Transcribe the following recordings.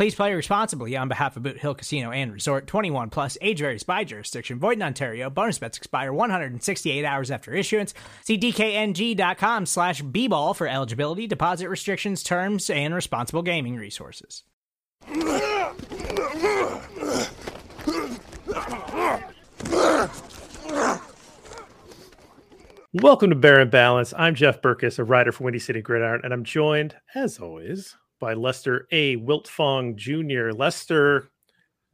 Please play responsibly on behalf of Boot Hill Casino and Resort 21 plus age varies by jurisdiction. Void in Ontario. Bonus bets expire 168 hours after issuance. See DKNG.com slash B ball for eligibility, deposit restrictions, terms, and responsible gaming resources. Welcome to Bear and Balance. I'm Jeff Berckes, a writer for Windy City Gridiron, and I'm joined, as always, by Lester A. Wiltfong Jr. Lester,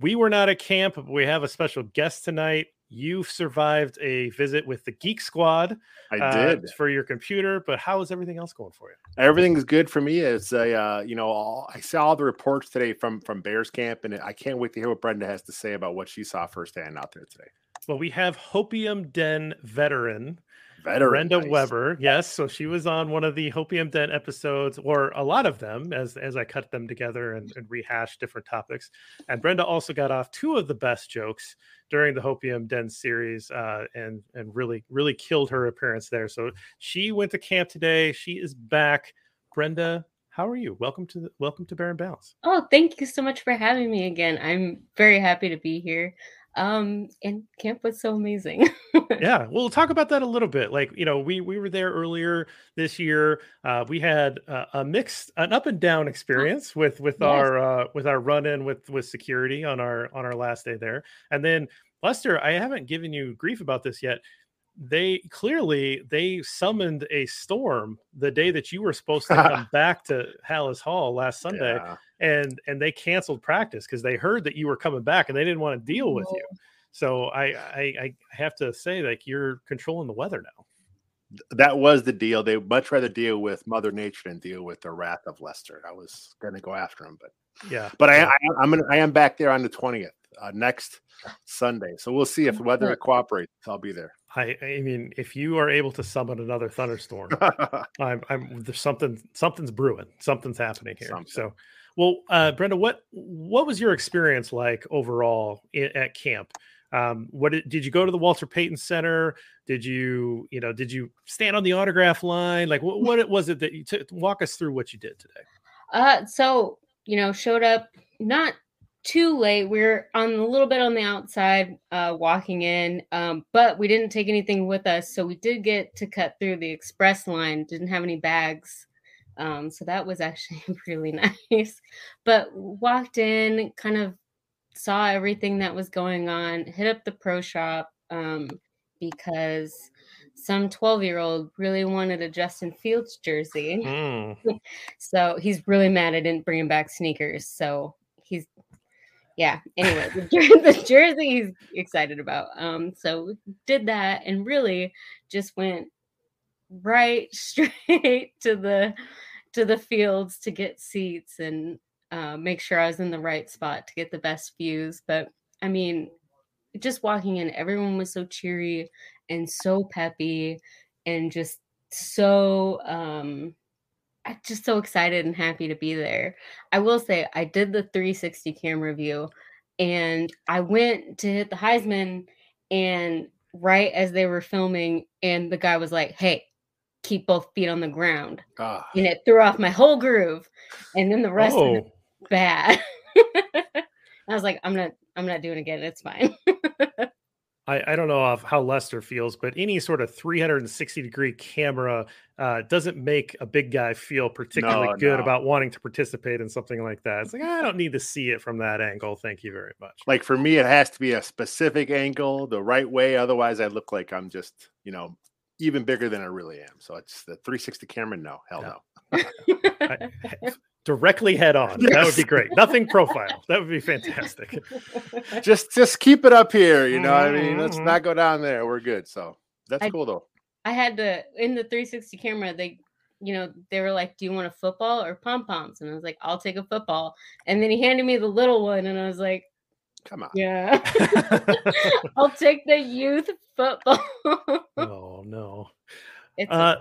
we were not at camp, but we have a special guest tonight. You survived a visit with the Geek Squad. I uh, did. for your computer, but how is everything else going for you? Everything's good for me. It's a uh, you know all, I saw all the reports today from from Bears camp, and I can't wait to hear what Brenda has to say about what she saw firsthand out there today. Well, we have Hopium Den veteran Veteran, Brenda nice. Weber. Yes, so she was on one of the Hopium Den episodes, or a lot of them, as as I cut them together and, and rehashed different topics. And Brenda also got off two of the best jokes during the Hopium Den series, uh, and and really really killed her appearance there. So she went to camp today. She is back. Brenda, how are you? Welcome to the, welcome to Baron and Balance. Oh, thank you so much for having me again. I'm very happy to be here. Um, and camp was so amazing. yeah we'll talk about that a little bit like you know we we were there earlier this year uh we had uh, a mixed an up and down experience with with Yes. our uh with our run in with with security on our on our last day there and then lester i haven't given you grief about this yet they clearly they summoned a storm the day that you were supposed to come back to Halas Hall last Sunday Yeah. And and they canceled practice because they heard that you were coming back and they didn't want to deal with you. So I, I I have to say like you're controlling the weather now. That was the deal. They would much rather deal with Mother Nature than deal with the wrath of Lester. I was going to go after him, but Yeah. but I, I I'm gonna I am back there on the twentieth uh, next Sunday. So we'll see if the weather cooperates. I'll be there. I I mean if you are able to summon another thunderstorm, I'm I'm there's something something's brewing. Something's happening here. Something. So well uh Brenda, what what was your experience like overall i- at camp? Um, what did, did you go to the Walter Payton Center? Did you, you know, did you stand on the autograph line? Like, what, what was it that you took? Walk us through what you did today. uh, so you know, showed up not too late. We are on a little bit on the outside, uh, walking in, um, but we didn't take anything with us, so we did get to cut through the express line. Didn't have any bags. Um, so that was actually really nice. But walked in, kind of saw everything that was going on, hit up the pro shop um, because some 12 year old really wanted a Justin Fields jersey. Mm, So he's really mad I didn't bring him back sneakers. So he's, yeah. Anyway, the, jer- the jersey he's excited about. Um, so did that and really just went right straight to the to the fields to get seats and uh, make sure I was in the right spot to get the best views. But I mean, just walking in, everyone was so cheery and so peppy and just so um just so excited and happy to be there. I will say I did the 360 camera view and I went to hit the Heisman and right as they were filming and the guy was like, "Hey, keep both feet on the ground." Ah, And it threw off my whole groove and then the rest of it oh, bad. I was like, I'm not I'm not doing it again. It's fine. I, I don't know how Lester feels, but any sort of 360 degree camera uh, doesn't make a big guy feel particularly No, good no. about wanting to participate in something like that. It's like I don't need to see it from that angle. Thank you very much. like for me, it has to be a specific angle, the right way. Otherwise, I look like I'm just you know even bigger than I really am. So it's the 360 camera. No, hell Yeah. no. Directly head on. That would be great. Nothing profile. That would be fantastic. just just keep it up here. You know, what I mean, let's Mhm. not go down there. We're good. So that's I- cool though. I had the in the 360 camera. They, you know, they were like, "Do you want a football or pom poms?" And I was like, "I'll take a football." And then he handed me the little one, and I was like, Come on. "Yeah, I'll take the youth football." oh no. it's Uh,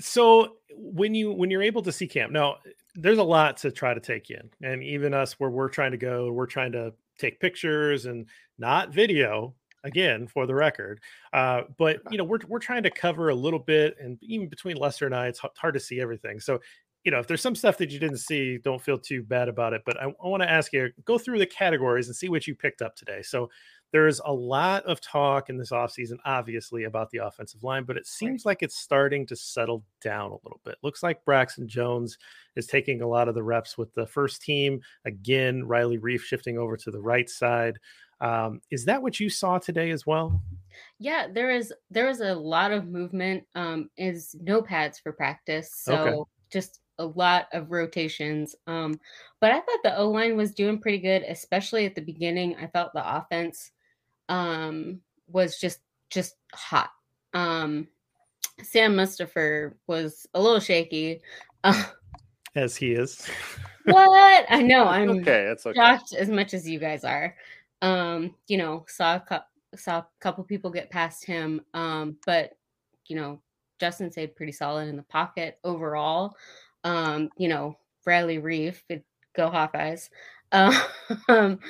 so when you when you're able to see camp now, there's a lot to try to take in, and even us where we're trying to go, we're trying to take pictures and not video again for the record. Uh, but you know, we're we're trying to cover a little bit, and even between Lester and I, it's hard to see everything. So. You know, if there's some stuff that you didn't see, don't feel too bad about it. But I, I want to ask you, go through the categories and see what you picked up today. So there's a lot of talk in this offseason, obviously, about the offensive line, but it seems like it's starting to settle down a little bit. Looks like Braxton Jones is taking a lot of the reps with the first team. Again, Riley Reiff shifting over to the right side. Um, is that what you saw today as well? yeah, there is there is a lot of movement. Um, is no pads for practice, so Okay. just a lot of rotations. Um, but I thought the O line was doing pretty good, especially at the beginning. I felt the offense um was just just hot. Um, Sam Mustipher was a little shaky. Uh, As he is. what? I know. I'm okay, that's okay. shocked as much as you guys are. Um, you know, saw a cou- saw a couple people get past him. Um, but you know, Justin stayed pretty solid in the pocket overall. Um, you know, Bradley Reiff, go Hawkeyes. Um,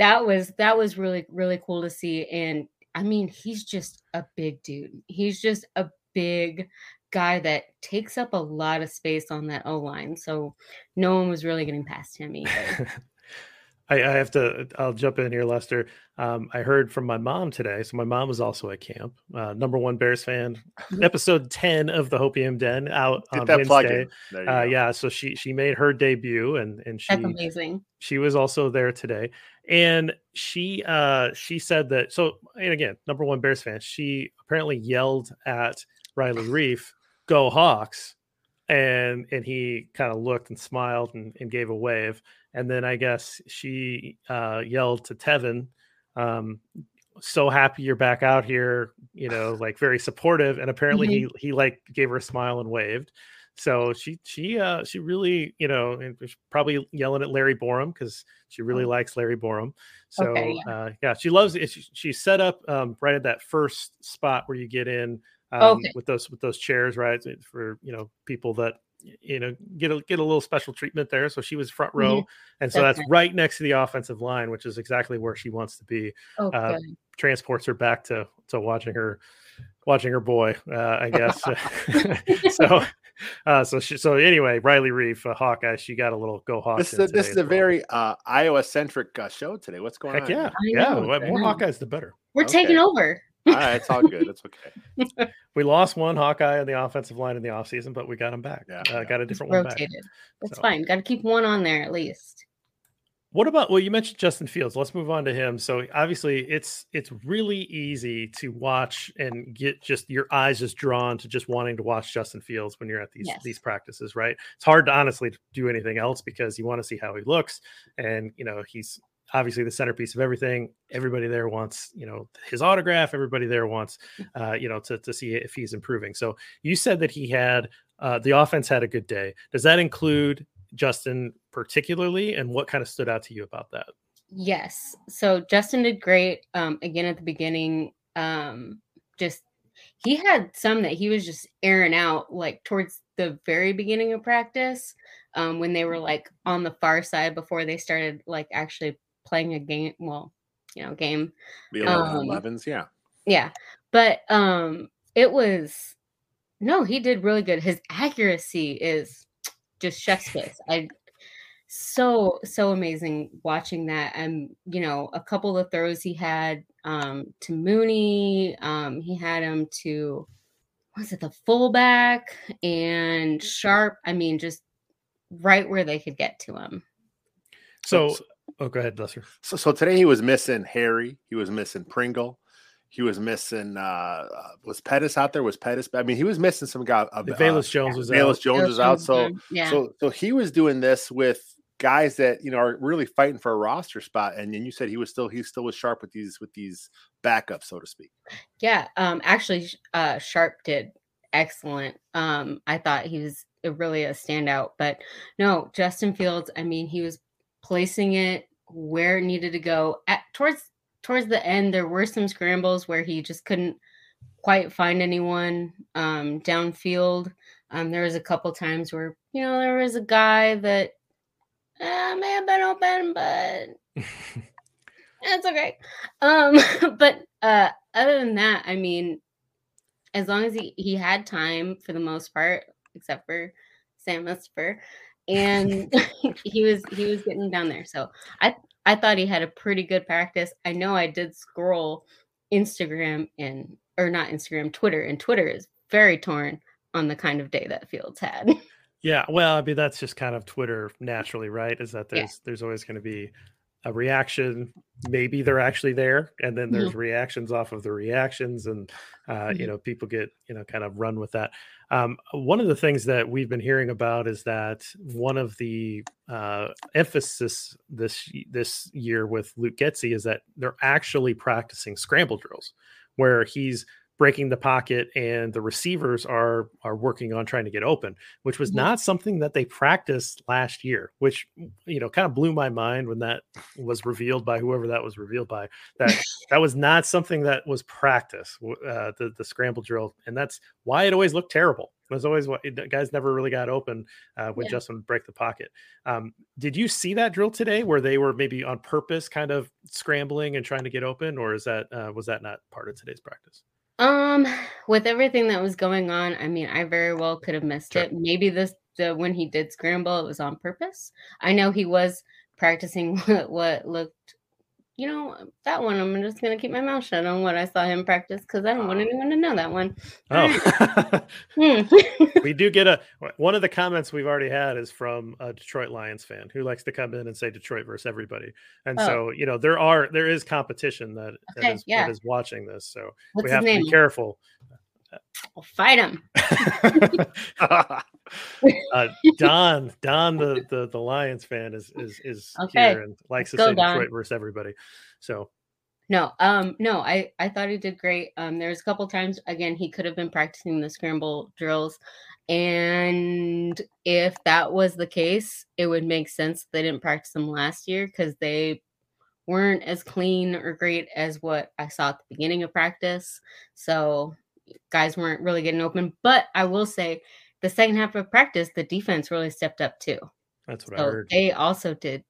that was that was really really cool to see. And I mean, he's just a big dude. He's just a big guy that takes up a lot of space on that O line. So no one was really getting past him either. I, I have to. I'll jump in here, Lester. Um, I heard from my mom today. So my mom was also at camp. Uh, number one Bears fan. Episode ten of the Hopium Den out Get on Wednesday. in. There you Uh, yeah, so she she made her debut, and and she That's amazing. she was also there today, and she uh she said that. So and again, number one Bears fan. She apparently yelled at Riley Reiff, "Go Hawks!" and and he kind of looked and smiled and, and gave a wave and then i guess she uh yelled to teven um so happy you're back out here you know like very supportive and apparently he he like gave her a smile and waved. So she she uh she really you know probably yelling at larry borom because she really Oh. likes larry borom. So Okay, uh yeah she loves it. She, she set up um right at that first spot where you get in um, Okay. with those with those chairs, right? For you know people that you know get a get a little special treatment there. So she was front row, and so That's that's right next to the offensive line, which is exactly where she wants to be. Oh, uh. Transports her back to to watching her watching her boy, uh, I guess. so. Uh, so she, so anyway, Riley Reiff, uh, Hawkeye, she got a little go Hawks. This is a, this is a well. very uh, Iowa centric uh, show today. What's going heck on? yeah, yeah. know, More Hawkeyes, the better. We're taking over. All right, it's all good. It's okay. We lost one Hawkeye on the offensive line in the offseason, but we got him back. Yeah, uh, yeah. Got a It's different one back. rotated. That's So- fine. Got to keep one on there at least. What about well, you mentioned Justin Fields. Let's move on to him. So obviously it's it's really easy to watch and get just your eyes just drawn to just wanting to watch Justin Fields when you're at these Yes. these practices, right? It's hard to honestly do anything else because you want to see how he looks. And you know, he's obviously the centerpiece of everything. Everybody there wants, you know, his autograph, everybody there wants uh, you know, to to see if he's improving. So you said that he had uh the offense had a good day. Does that include Justin particularly, and what kind of stood out to you about that? Yes. So Justin did great. Um, again at the beginning. Um, just he had some that he was just airing out like towards the very beginning of practice. Um, when they were like on the far side before they started like actually playing a game. Well, you know, game. The 11, Um, 11s, yeah. Yeah. But um it was no, he did really good. His accuracy is just chef's kiss. I so so amazing watching that. And you know, a couple of throws he had um to Mooney, um he had him to was it the fullback and Sharpe. I mean, just right where they could get to him. So, So- oh, go ahead, Lester. So, so today he was missing Harry. He was missing Pringle. he was missing. Uh, was Pettis out there? Was Pettis? I mean, he was missing some guy. Uh, Velus Jones was Velus out. Jones was out. So, yeah. so, so he was doing this with guys that you know are really fighting for a roster spot. And then you said he was still he still was sharp with these with these backups, so to speak. Yeah, um, actually, uh, Sharpe did excellent. Um, I thought he was really a standout, but no, Justin Fields. I mean, he was placing it where it needed to go at towards towards the end, there were some scrambles where he just couldn't quite find anyone um, downfield. Um, there was a couple times where you know there was a guy that uh, may have been open, but that's okay. Um, but uh, other than that, I mean, as long as he, he had time for the most part, except for Sam Esper, and he was he was getting down there. So I I thought he had a pretty good practice. I know I did scroll Instagram and or not Instagram, Twitter, and Twitter is very torn on the kind of day that Fields had. Yeah, well, I mean that's just kind of Twitter naturally, right? Is that there's yeah. there's always going to be a reaction maybe they're actually there and then there's mm-hmm. reactions off of the reactions and uh, mm-hmm. you know people get you know kind of run with that um, one of the things that we've been hearing about is that one of the uh, emphasis this this year with luke getsy is that they're actually practicing scramble drills where he's breaking the pocket and the receivers are are working on trying to get open which was not something that they practiced last year which you know kind of blew my mind when that was revealed by whoever that was revealed by that that was not something that was practice uh, the the scramble drill and that's why it always looked terrible it was always what guys never really got open uh, when yeah. Justin would break the pocket. Um, did you see that drill today where they were maybe on purpose kind of scrambling and trying to get open, or is that uh, was that not part of today's practice? Um, with everything that was going on, I mean, I very well could have missed sure. it. Maybe this the when he did scramble, it was on purpose. I know he was practicing what, what looked you know, that one I'm just gonna keep my mouth shut on what I saw him practice because I don't want anyone to know that one. Oh, hmm. we do get a one of the comments we've already had is from a Detroit Lions fan who likes to come in and say Detroit versus everybody, and oh. so you know there are there is competition that, okay, that, is, yeah. that is watching this, so What's we have to be careful. I'll fight him. uh, Don, Don, the, the the Lions fan is is is okay. here and likes Let's to say Don. Detroit versus everybody. So no, um, no, I I thought he did great. Um, there was a couple times again he could have been practicing the scramble drills, and if that was the case, it would make sense they didn't practice them last year because they weren't as clean or great as what I saw at the beginning of practice. So guys weren't really getting open. But I will say, the second half of practice, the defense really stepped up too. That's what so I heard. They also did,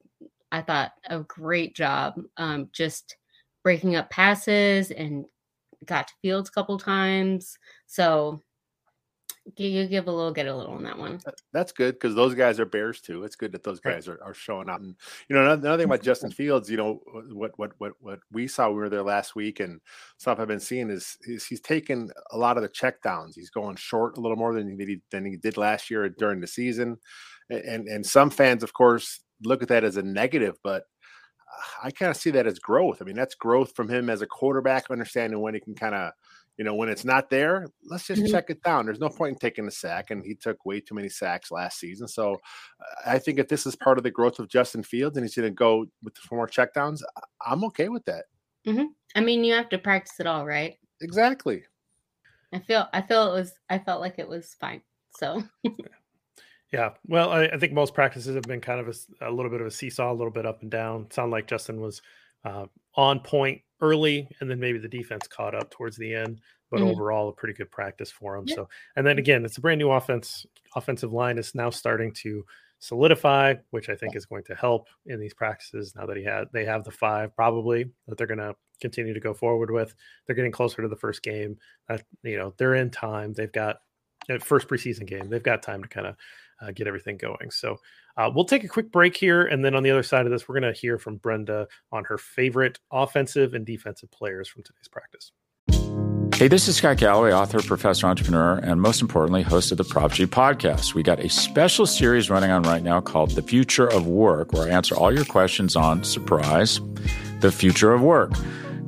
I thought, a great job um, just breaking up passes and got to fields a couple times. So you give a little, get a little on that one. Uh, that's good because those guys are Bears too. It's good that those guys are, are showing up. And you know, another thing about Justin Fields, you know, uh, what what what what we saw we were there last week, and stuff I've been seeing is, is he's taking a lot of the check downs. He's going short a little more than he than he did last year during the season. And and some fans, of course, look at that as a negative, but uh, I kind of see that as growth. I mean, that's growth from him as a quarterback, understanding when he can kind of you know, when it's not there, let's just mm-hmm. check it down. There's no point in taking a sack, and he took way too many sacks last season. So I think if this is part of the growth of Justin Fields and he's going to go with four more checkdowns, I'm okay with that. Mm-hmm. I mean, you have to practice it all, right? Exactly. I feel I feel it was I felt like it was fine. So. yeah, well, I, I, think most practices have been kind of a, a, little bit of a seesaw, a little bit up and down. Sound like Justin was uh, on point early, and then maybe the defense caught up towards the end. But mm-hmm. overall, a pretty good practice for him. So, and then again, it's a brand new offense. Offensive line is now starting to solidify, which I think is going to help in these practices. Now that he had, they have the five probably that they're going to continue to go forward with. They're getting closer to the first game. That you know, they're in time. They've got first preseason game. They've got time to kind of uh, get everything going. So uh, we'll take a quick break here. And then on the other side of this, we're going to hear from Brenda on her favorite offensive and defensive players from today's practice. Hey, this is Scott Galloway, author, professor, entrepreneur, and most importantly, host of the Prop G podcast. We got a special series running on right now called The Future of Work, where I answer all your questions on surprise, the future of work.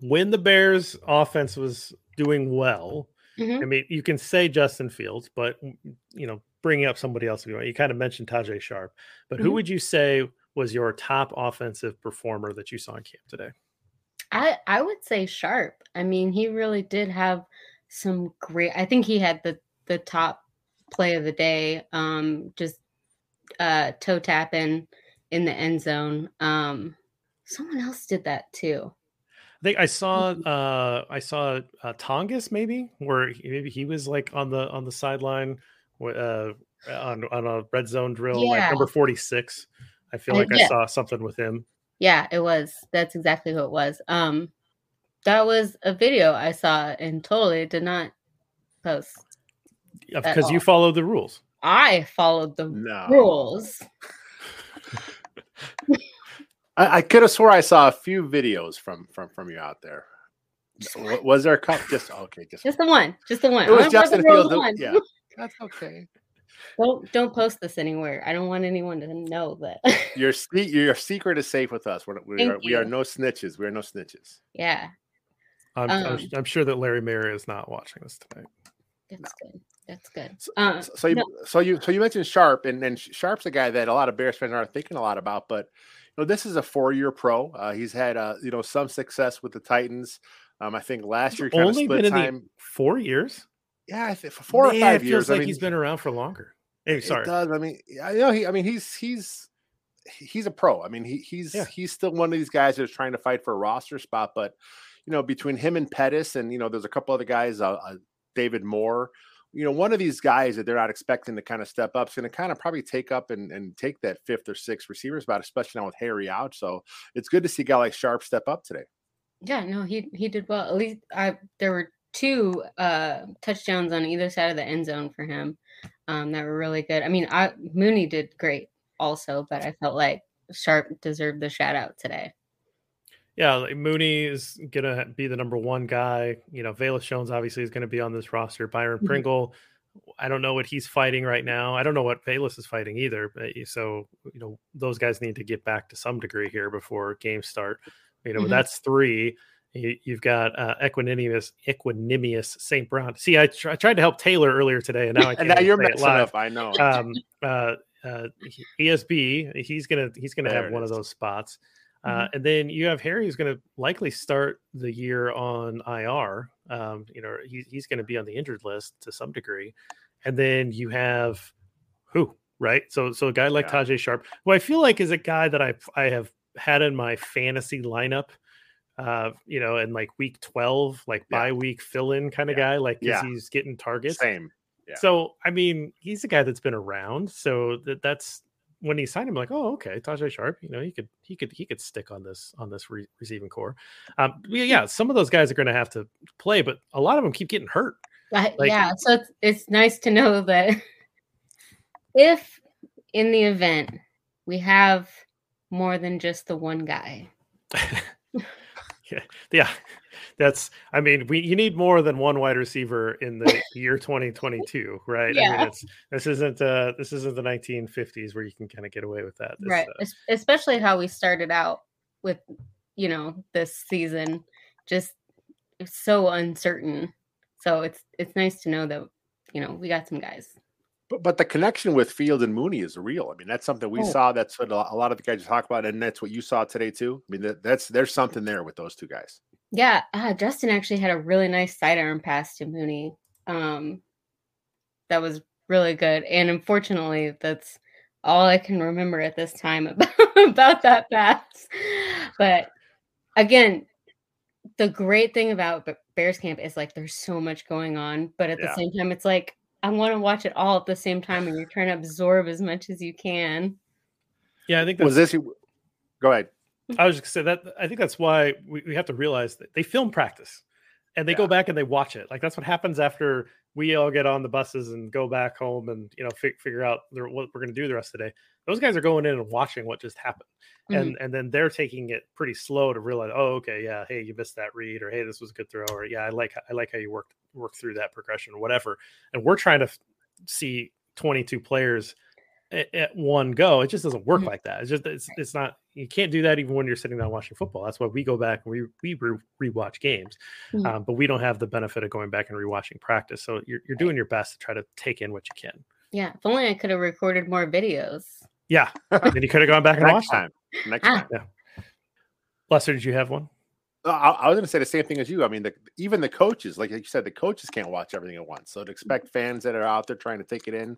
when the Bears offense was doing well, Mhm. I mean, you can say Justin Fields, but you know, bringing up somebody else if you want. You kind of mentioned Tajaé Sharpe, but who Mhm. would you say was your top offensive performer that you saw in camp today? I I would say Sharpe. I mean, he really did have some great. I think he had the the top play of the day. Um, just uh toe tapping in the end zone. Um, someone else did that too. I think I saw Mhm. uh I saw uh, Tonges maybe where he, maybe he was like on the on the sideline uh on on a red zone drill like number 46. I feel Uh, like I saw something with him. Yeah, it was. That's exactly who it was. Um, that was a video I saw and totally did not post. At because you all. followed the rules. I followed the No. rules. I, I could have swore I saw a few videos from from from you out there. W- Was there a couple? Just okay, just, Just the one. Just the one. it was I went for Justin the Fields. one. Yeah, that's okay. Don't don't post this anywhere. I don't want anyone to know that. Your se- your secret is safe with us. We're, we Thank are we are no snitches. We are no snitches. yeah, I'm, I'm, Um, I'm sure that Larry Mayer is not watching this tonight. that's good. That's good. So, Uh, so- so you no. so you so you mentioned Sharpe, and and Sharpe's a guy that a lot of Bears fans aren't thinking a lot about, but you know this is a four year pro. Uh, he's had uh, you know some success with the Titans. Um, I think last year kind of Only split been in time. the four years. Yeah, I think four Man, or five it years. like I mean, he's been around for longer. Hey, sorry. It does. I mean, I know he. I mean, he's he's he's a pro. I mean, he he's Yeah. he's still one of these guys that's trying to fight for a roster spot. But you know, between him and Pettis, and you know, there's a couple other guys, uh, uh, David Moore. You know, one of these guys that they're not expecting to kind of step up is going to kind of probably take up and, and take that fifth or sixth receiver spot, especially now with Harry out. So it's good to see a guy like Sharpe step up today. yeah, no, he he did well. At least I there were two uh touchdowns on either side of the end zone for him. Um, that were really good. I mean, I Mooney did great also, but I felt like Sharpe deserved the shout out today. Yeah, like Mooney is gonna be the number one guy. You know, Velus Jones obviously is gonna be on this roster. Byron Mhm. Pringle, I don't know what he's fighting right now. I don't know what Velus is fighting either. But so you know, those guys need to get back to some degree here before games start. You know, Mhm. that's three. You, you've got uh, Equanimous, Equanimous St. Brown. See, I, tr- I tried to help Taylor earlier today, and now I can't And now you're messing up. I know. um, uh, uh, ESB, he's gonna he's gonna There have one of those spots, uh, and then you have Harry who's gonna likely start the year on IR. Um, you know, he, he's gonna be on the injured list to some degree, and then you have who right? So so a guy like Yeah. Tajaé Sharpe, who I feel like is a guy that I I have had in my fantasy lineup. Uh, you know, in like week 12, like Yeah. bye week fill in kind of Yeah. guy, like Yeah. he's getting targets. Same. Yeah. So I mean, he's a guy that's been around. So that that's when he signed him, like, oh, okay, Tajaé Sharpe, you know, he could he could he could stick on this on this re- receiving corps. Um, yeah, yeah, some of those guys are going to have to play, but a lot of them keep getting hurt. Like- yeah, so it's it's nice to know that if in the event we have more than just the one guy. yeah, yeah, that's. I mean, we you need more than one wide receiver in the year 2022, right? Yeah. I mean, it's this isn't uh this isn't the 1950s where you can kind of get away with that. This, right. uh, Especially how we started out with, you know, this season just so uncertain. So it's it's nice to know that, you know, we got some guys. But, but the connection with Field and Mooney is real. I mean, that's something we Oh. saw. That's what a lot a lot of the guys talk about, and that's what you saw today too. I mean, that, that's there's something there with those two guys. Yeah, uh, Justin actually had a really nice sidearm pass to Mooney. Um, that was really good, and unfortunately, that's all I can remember at this time about, about that pass. But again, the great thing about Bears camp is like there's so much going on, but at Yeah. the same time, it's like I want to watch it all at the same time, and you're trying to absorb as much as you can. yeah, I think that's Was this? Go ahead. I was just gonna say that I think that's why we, we have to realize that they film practice. and they Yeah. go back and they watch it. Like that's what happens after we all get on the buses and go back home and you know fi- figure out their- what we're going to do the rest of the day. Those guys are going in and watching what just happened, Mhm. and and then they're taking it pretty slow to realize, oh, okay, yeah, hey, you missed that read, or hey, this was a good throw, or yeah, I like I like how you worked work through that progression, or whatever. And we're trying to f- see 22 players at, at one go. It just doesn't work Mhm. like that. It's just it's it's not you can't do that even when you're sitting down watching football. That's why we go back and we we re- rewatch games, Mhm. um, but we don't have the benefit of going back and rewatching practice. So you're you're doing your best to try to take in what you can. Yeah. If only I could have recorded more videos. Yeah, then you could have gone back and watched them. time. Next Ah. time. Lester, did you have one? Uh, I, I was going to say the same thing as you. I mean, the, even the coaches, like you said, the coaches can't watch everything at once. So to expect fans that are out there trying to take it in,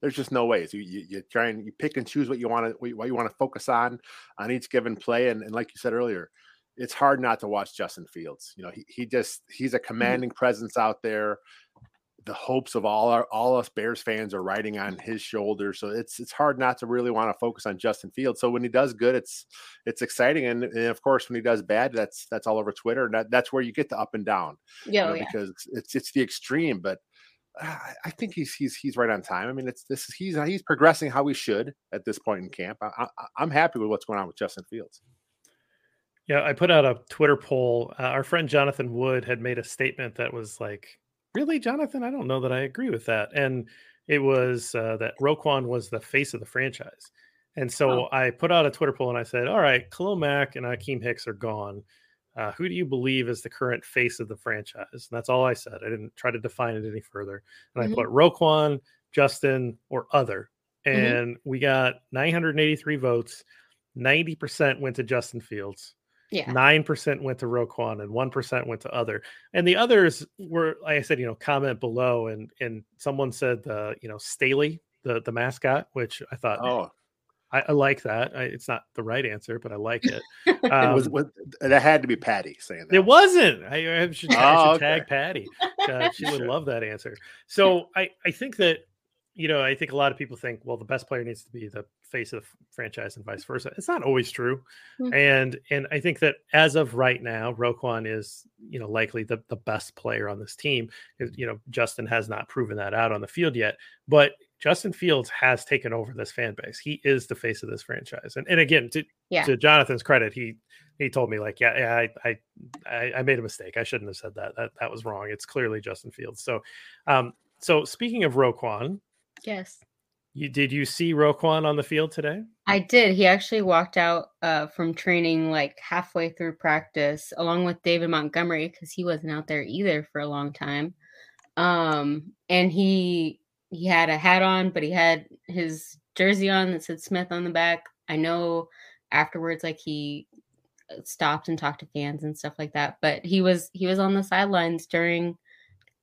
there's just no ways. You you, you try and you pick and choose what you want to what you want to focus on on each given play. And, and like you said earlier, it's hard not to watch Justin Fields. You know, he he just he's a commanding presence out there. The hopes of all our all us Bears fans are riding on his shoulders. So it's it's hard not to really want to focus on Justin Fields. So when he does good, it's it's exciting. And, and of course, when he does bad, that's that's all over Twitter. And that, that's where you get the up and down you Yeah. know, oh, yeah. because it's it's the extreme. But uh, I I think he's he's he's right on time. I mean, it's this he's he's progressing how he should at this point in camp. I, I, I'm happy with what's going on with Justin Fields. Yeah, I put out a Twitter poll. Uh, our friend Jonathan Wood had made a statement that was like, "Really, Jonathan? I don't know that I agree with that." And it was uh, that Roquan was the face of the franchise. And so I put out a Twitter poll and I said, "All right, Khalil Mack and Akiem Hicks are gone. Uh, who do you believe is the current face of the franchise?" And that's all I said. I didn't try to define it any further. And Mhm. I put Roquan, Justin, or other. Mhm. And we got 983 votes. 90% went to Justin Fields. Yeah. Nine percent went to Roquan and one percent went to other. And the others were, like I said, you know, comment below and and someone said the, you know, Staley, the the mascot, which I thought Oh, I, I like that. I, it's not the right answer, but I like it. it Um, was, was that had to be Patty saying that. it wasn't. I, I should, I Oh, should tag. Patty. Uh, she would love that answer. So I, I think that, you know, I think a lot of people think, well, the best player needs to be the face of the franchise and vice versa. It's not always true. Hmm. And and I think that as of right now, Roquan is, you know, likely the, the best player on this team. You know, Justin has not proven that out on the field yet, but Justin Fields has taken over this fan base. He is the face of this franchise. And and again, to Yeah. to Jonathan's credit, he he told me like, yeah, yeah, I, I I I made a mistake. I shouldn't have said that. That that was wrong. It's clearly Justin Fields. So um so speaking of Roquan, Yes. you did you see Roquan on the field today? I did. He actually walked out uh, from training like halfway through practice, along with David Montgomery, because he wasn't out there either for a long time. Um, and he he had a hat on, but he had his jersey on that said Smith on the back. I know afterwards, like he uh, stopped and talked to fans and stuff like that. But he was he was on the sidelines during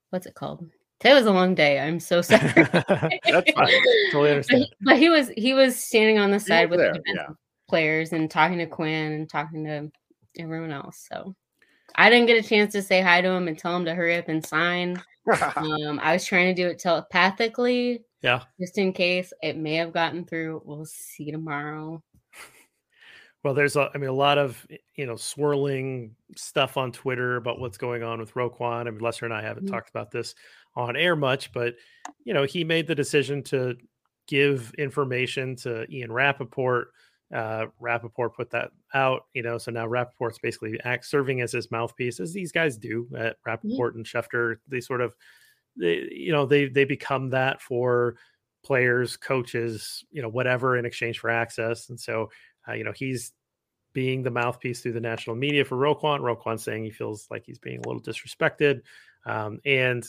what's it called? Today was a long day. I'm so sorry. That's fine. Totally But understand. he, but he was he was standing on the side with there, the yeah. players and talking to Quinn and talking to everyone else. So I didn't get a chance to say hi to him and tell him to hurry up and sign. Um, I was trying to do it telepathically, Yeah. just in case it may have gotten through. We'll see tomorrow. Well, there's a, I mean, a lot of you know swirling stuff on Twitter about what's going on with Roquan. I mean, Lester and I haven't Mhm. talked about this on air much, but you know, he made the decision to give information to Ian Rapoport. Uh, Rapoport put that out, you know, so now Rapoport's basically act serving as his mouthpiece, as these guys do at Rapoport and Schefter. They sort of, they, you know, they they become that for players, coaches, you know, whatever in exchange for access, and so uh, you know, he's being the mouthpiece through the national media for Roquan. Roquan saying he feels like he's being a little disrespected, um, and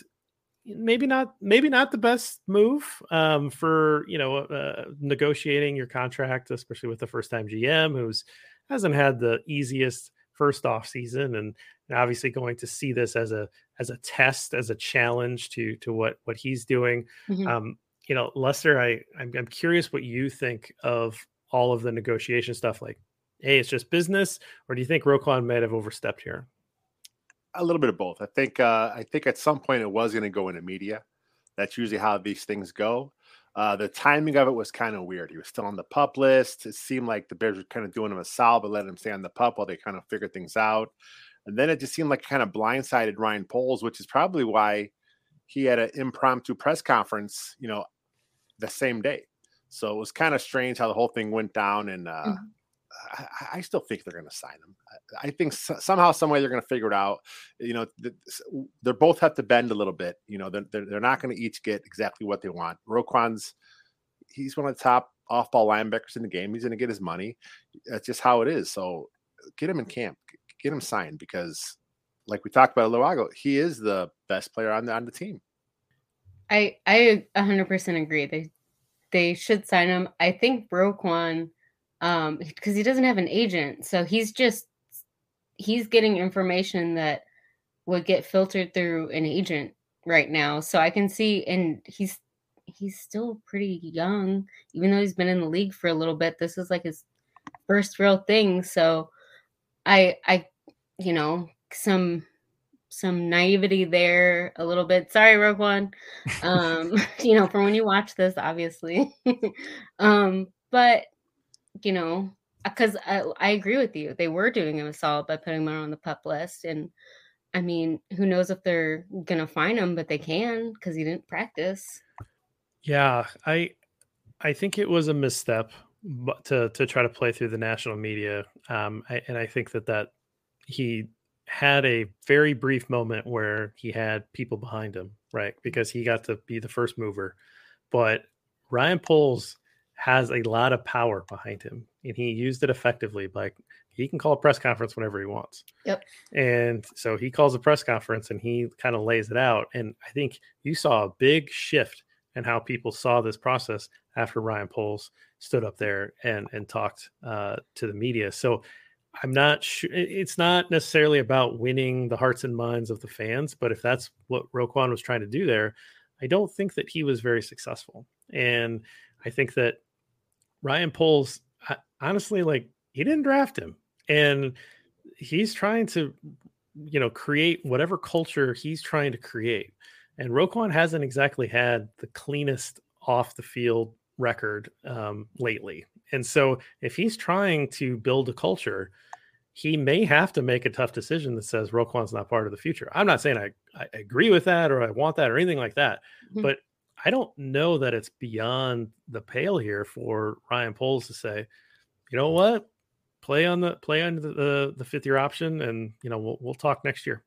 maybe not, maybe not the best move um, for you know uh, negotiating your contract, especially with the first time GM who's hasn't had the easiest first off season, and, and obviously going to see this as a as a test, as a challenge to to what what he's doing. Mhm. Um, you know, Lester, I I'm, I'm curious what you think of all of the negotiation stuff. Like, hey, it's just business, or do you think Roquan might have overstepped here? A little bit of both. I think uh, I think at some point it was going to go into media. That's usually how these things go. Uh, the timing of it was kind of weird. He was still on the pup list. It seemed like the Bears were kind of doing him a solid, but letting him stay on the pup while they kind of figured things out. And then it just seemed like kind of blindsided Ryan Poles, which is probably why he had an impromptu press conference, you know, the same day. So it was kind of strange how the whole thing went down. And uh, mm-hmm. I, I, still think they're going to sign him. I, I think so, somehow, some way they're going to figure it out. You know, they're both have to bend a little bit. You know, they're, they're, they're not going to each get exactly what they want. Roquan's, he's one of the top off ball linebackers in the game. He's going to get his money. That's just how it is. So get him in camp, get him signed because, like we talked about a little ago, he is the best player on the on the team. I I 100% agree. They they should sign him. I think Roquan, um, because he doesn't have an agent, so he's just he's getting information that would get filtered through an agent right now. So I can see, and he's he's still pretty young, even though he's been in the league for a little bit. This is like his first real thing. So I I you know some some naivety there a little bit. Sorry, Roquan. Um, you know, for when you watch this, obviously. um, but you know, because I, I agree with you. They were doing him a solid by putting him on the pup list. And I mean, who knows if they're gonna find him, but they can because he didn't practice. Yeah, I I think it was a misstep to to try to play through the national media. Um, I, and I think that that he had a very brief moment where he had people behind him, right? Because he got to be the first mover. But Ryan Poles has a lot of power behind him and he used it effectively. Like he can call a press conference whenever he wants. Yep. And so he calls a press conference and he kind of lays it out. And I think you saw a big shift in how people saw this process after Ryan Poles stood up there and and talked uh, to the media. So I'm not sure. It's not necessarily about winning the hearts and minds of the fans, but if that's what Roquan was trying to do there, I don't think that he was very successful. And I think that Ryan Poles, honestly, like he didn't draft him, and he's trying to, you know, create whatever culture he's trying to create. And Roquan hasn't exactly had the cleanest off the field record um, lately. And so if he's trying to build a culture, he may have to make a tough decision that says Roquan's not part of the future. I'm not saying I, I agree with that or I want that or anything like that, mm-hmm. but I don't know that it's beyond the pale here for Ryan Poles to say, you know what, play on the play on the the, the fifth year option, and you know we'll we'll talk next year,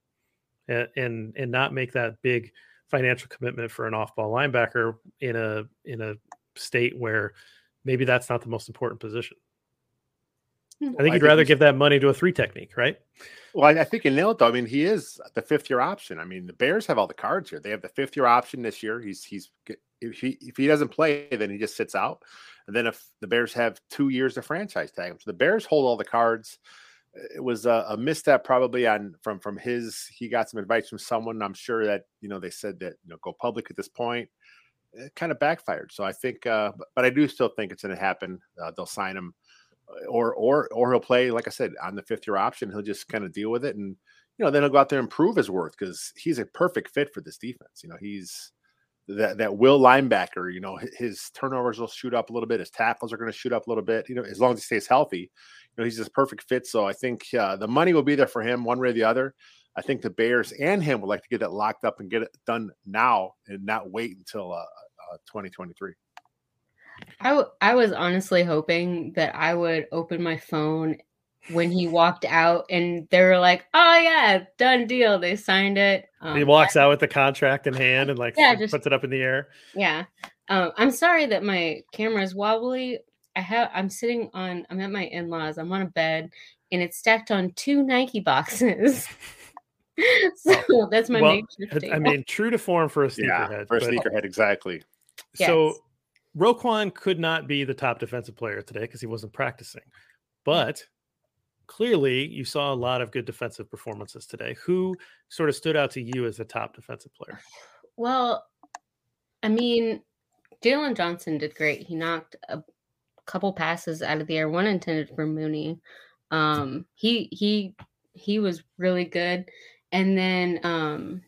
and, and and not make that big financial commitment for an off ball linebacker in a in a state where maybe that's not the most important position. Hmm. I think you'd I rather give that money to a three technique, right? Well, I think you nailed it. Though. I mean, he is the fifth year option. I mean, the Bears have all the cards here. They have the fifth year option this year. He's he's if he if he doesn't play, then he just sits out. And then if the Bears have two years of franchise tag him, so the Bears hold all the cards. It was a, a misstep probably on from from his. He got some advice from someone. I'm sure that you know they said that you know go public at this point it kind of backfired. So I think, uh, but, but I do still think it's going to happen. Uh, they'll sign him, or or or he'll play, like I said, on the fifth year option. He'll just kind of deal with it, and you know, then he'll go out there and prove his worth because he's a perfect fit for this defense. You know, he's that that will linebacker. You know, his turnovers will shoot up a little bit. His tackles are going to shoot up a little bit. You know, as long as he stays healthy, you know, he's just perfect fit. So I think uh, the money will be there for him one way or the other. I think the Bears and him would like to get it locked up and get it done now and not wait until uh, uh, 2023. I, w- I was honestly hoping that I would open my phone when he walked out and they were like, oh, yeah, done deal. They signed it. Um, he walks out with the contract in hand and like yeah, just, puts it up in the air. Yeah. Um, I'm sorry that my camera is wobbly. I have I'm sitting on I'm at my in-laws. I'm on a bed and it's stacked on two Nike boxes. so that's my well, I mean, true to form for a sneakerhead. Yeah, for a sneakerhead, exactly. Yes. So Roquan could not be the top defensive player today because he wasn't practicing. But clearly, you saw a lot of good defensive performances today. Who sort of stood out to you as the top defensive player? Well, I mean, Jaylon Johnson did great. He knocked a couple passes out of the air, one intended for Mooney. Um, he he he was really good and then um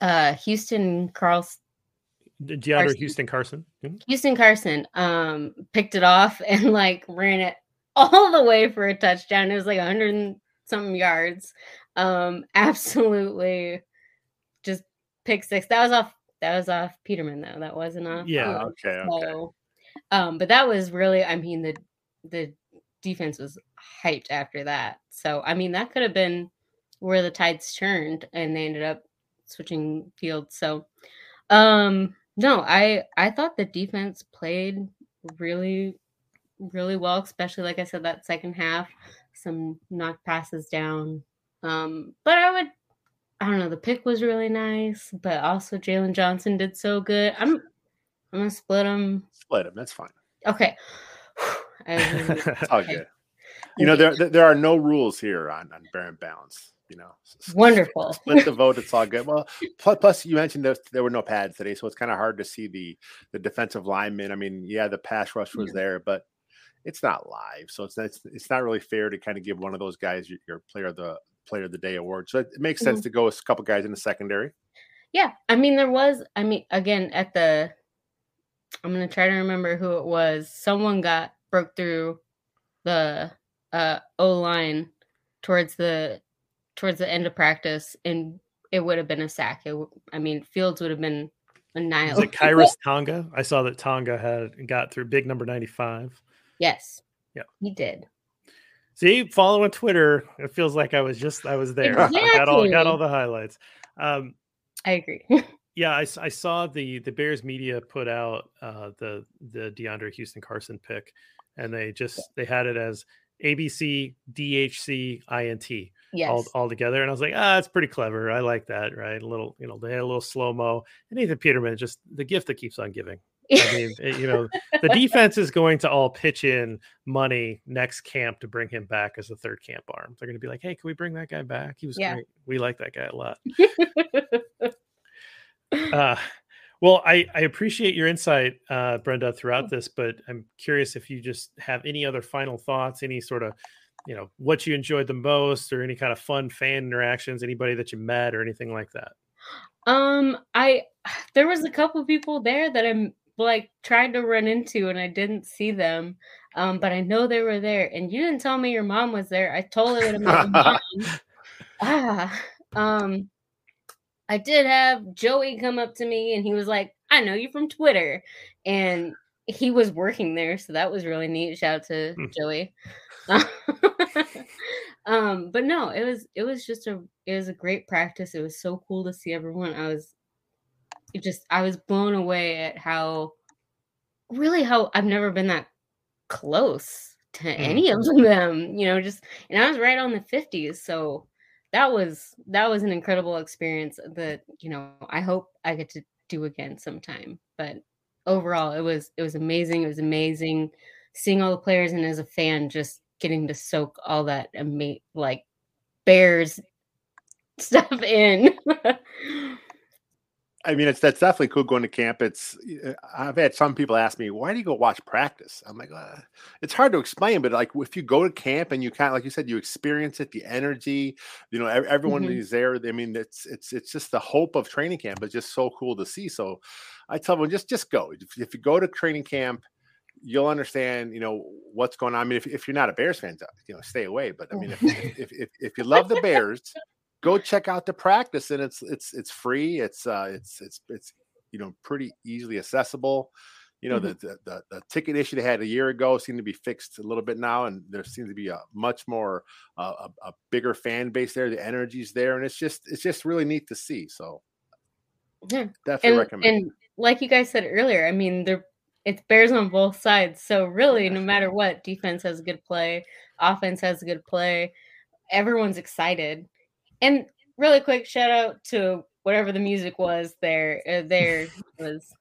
uh Houston Carlson DeAndre Houston Carson. Mm-hmm. Houston Carson um picked it off and like ran it all the way for a touchdown. It was like 100 some yards. Um, absolutely just pick six. That was off that was off Peterman though. That wasn't off. Yeah, Fields. okay, okay. So, um, but that was really, I mean, the the defense was hyped after that. So I mean, that could have been where the tides turned, and they ended up switching fields. So, um, no, I I thought the defense played really, really well, especially like I said, that second half, some knock passes down. Um, but I would I don't know. The pick was really nice, but also Jaylon Johnson did so good. I'm I'm gonna split them. Split them. That's fine. Okay. It's all Okay. good. You know, there there- are no rules here on on bear and balance. You know, Wonderful. Split the vote. It's all good. Well, plus, plus you mentioned that there were no pads today, so it's kind of hard to see the the defensive linemen. I mean, yeah, the pass rush was there, but it's not live, so it's it's, it's not really fair to kind of give one of those guys your, your player of the player of the day award. So it, it makes sense to go with a couple guys in the secondary. Yeah, I mean there was. I mean, again, at the, I'm gonna try to remember who it was. Someone got broke through the uh O line towards the towards the end of practice, and it would have been a sack. It, I mean, Fields would have been Is annihilated. it Khyiris Tonga? I saw that Tonga had got through big number 95. yes. Yeah. he did. See, following Twitter, it feels like I was just I was there. I got all got all the highlights. Um, I agree. yeah, I saw the the Bears media put out uh, the the DeAndre Houston Carson pick, and they just they had it as ABC DHC INT yes. all, all together, and I was like, ah, it's pretty clever. I like that, right? A little, you know, they had a little slow mo. And Nathan Peterman, just the gift that keeps on giving. I mean, it- you know, the defense is going to all pitch in money next camp to bring him back as a third camp arm. They're going to be like, hey, can we bring that guy back? He was Yeah. great. We like that guy a lot. Uh, well, I, I appreciate your insight, uh, Brenda, throughout this, but I'm curious if you just have any other final thoughts, any sort of, you know, what you enjoyed the most, or any kind of fun fan interactions, anybody that you met, or anything like that. Um, I there was a couple people there that I'm like tried to run into and I didn't see them. Um, but I know they were there. And you didn't tell me your mom was there. I totally would have met your mom. Ah, um, I did have Joey come up to me and he was like, "I know you from Twitter," and he was working there, so that was really neat. Shout out to Hmm. Joey. um, but no, it was it was just a it was a great practice. It was so cool to see everyone. I was it just I was blown away at how really how I've never been that close to any of them, you know, just and I was right on the 50s, so that was that was an incredible experience that, you know, I hope I get to do again sometime. But overall, it was it was amazing. It was amazing seeing all the players and as a fan just getting to soak all that ama- like bears stuff in. I mean, it's that's definitely cool going to camp. It's uh, I've had some people ask me, "Why do you go watch practice?" I'm like, uh, it's hard to explain, but like if you go to camp and you kind of like you said, you experience it, the energy, you know, ev- everyone Mhm. is there. I mean, it's it's it's just the hope of training camp. It's just so cool to see. So, I tell them just just go. If, if you go to training camp, you'll understand, you know, what's going on. I mean, if, if you're not a Bears fan, you know, stay away. But I mean, if if, if, if you love the Bears, go check out the practice and it's it's it's free it's uh it's it's it's you know pretty easily accessible you know the, the the the ticket issue they had a year ago seemed to be fixed a little bit now and there seems to be a much more uh, a, a bigger fan base there the energy's there and it's just it's just really neat to see so Yeah. definitely and, recommend and like you guys said earlier, I mean, they're it's bears on both sides. So really, no matter what, defense has a good play, offense has a good play. Everyone's excited. And really quick, shout out to whatever the music was there. Uh, there was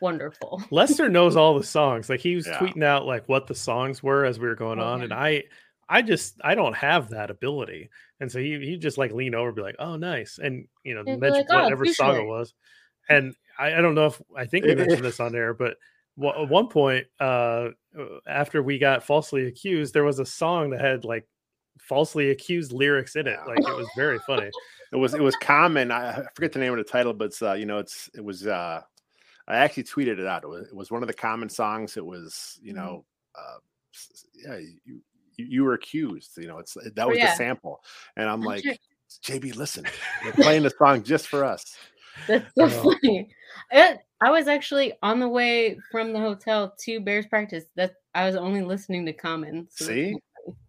wonderful. Lester knows all the songs. Like he was Yeah. tweeting out like what the songs were as we were going Oh, on, yeah. and I, I just I don't have that ability, and so he he just like lean over, and be like, oh nice, and you know mention like, "Oh, whatever song it." was, and I, I don't know if I think we mentioned this on air, but wa- at one point uh after we got falsely accused, there was a song that had like falsely accused lyrics in it. Like it was very funny. it was it was common i I forget the name of the title but it's uh you know it's it was uh i actually tweeted it out it was, it was one of the common songs it was you Mhm. know uh s- s- yeah you you, you were accused. You know, it's that was Oh, yeah. the sample, and I'm I'm like, sure- JB, listen, they're playing the song just for us. That's so funny. It, I was actually on the way from the hotel to Bears practice. That I was only listening to comments. so See?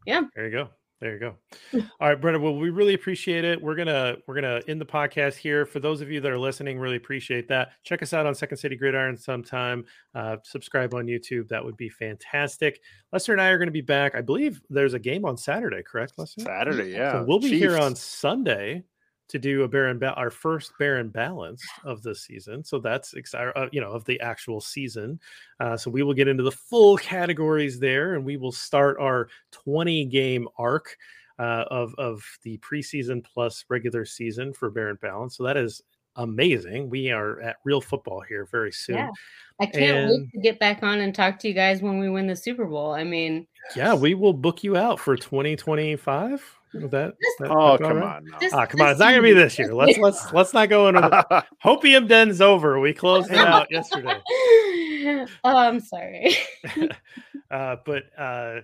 Yeah. There you go. There you go. All right, Brenda. Well, we really appreciate it. We're gonna we're gonna end the podcast here. For those of you that are listening, really appreciate that. Check us out on Second City Gridiron sometime. Uh, subscribe on YouTube. That would be fantastic. Lester and I are going to be back. I believe there's a game on Saturday. Correct, Lester? Saturday, yeah. So we'll be here on Sunday to do a Baron ba- our first Bear and balance of the season. So that's exciting, uh, you know, of the actual season. Uh, so we will get into the full categories there, and we will start our 20 game arc uh, of of the preseason plus regular season for Bear and balance. So that is amazing. We are at real football here very soon. Yeah. I can't wait to get back on and talk to you guys when we win the Super Bowl. I mean, Yeah, we will book you out for 2025. That, that Oh, come right? on. now. This- Ah, come on, it's not gonna be this year. Let's let's let's not go into the Hopium Den's over. We closed it out yesterday. oh, I'm sorry. uh, but uh,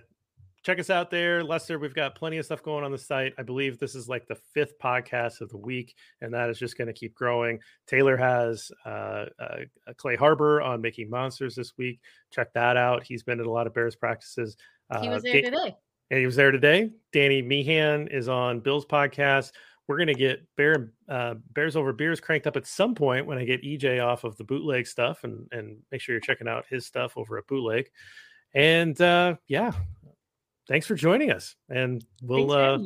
check us out there, Lester. We've got plenty of stuff going on the site. I believe this is like the fifth podcast of the week, and that is just going to keep growing. Taylor has uh, uh, Clay Harbor on Making Monsters this week. Check that out. He's been at a lot of Bears practices. he Uh, was there today. And he was there today. Danny Meehan is on Bill's podcast. We're gonna get Bear uh, Bears over beers cranked up at some point when I get EJ off of the bootleg stuff, and and make sure you're checking out his stuff over at Bootleg. And uh, yeah, thanks for joining us, and we'll uh,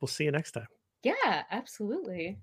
we'll see you next time. Yeah, absolutely.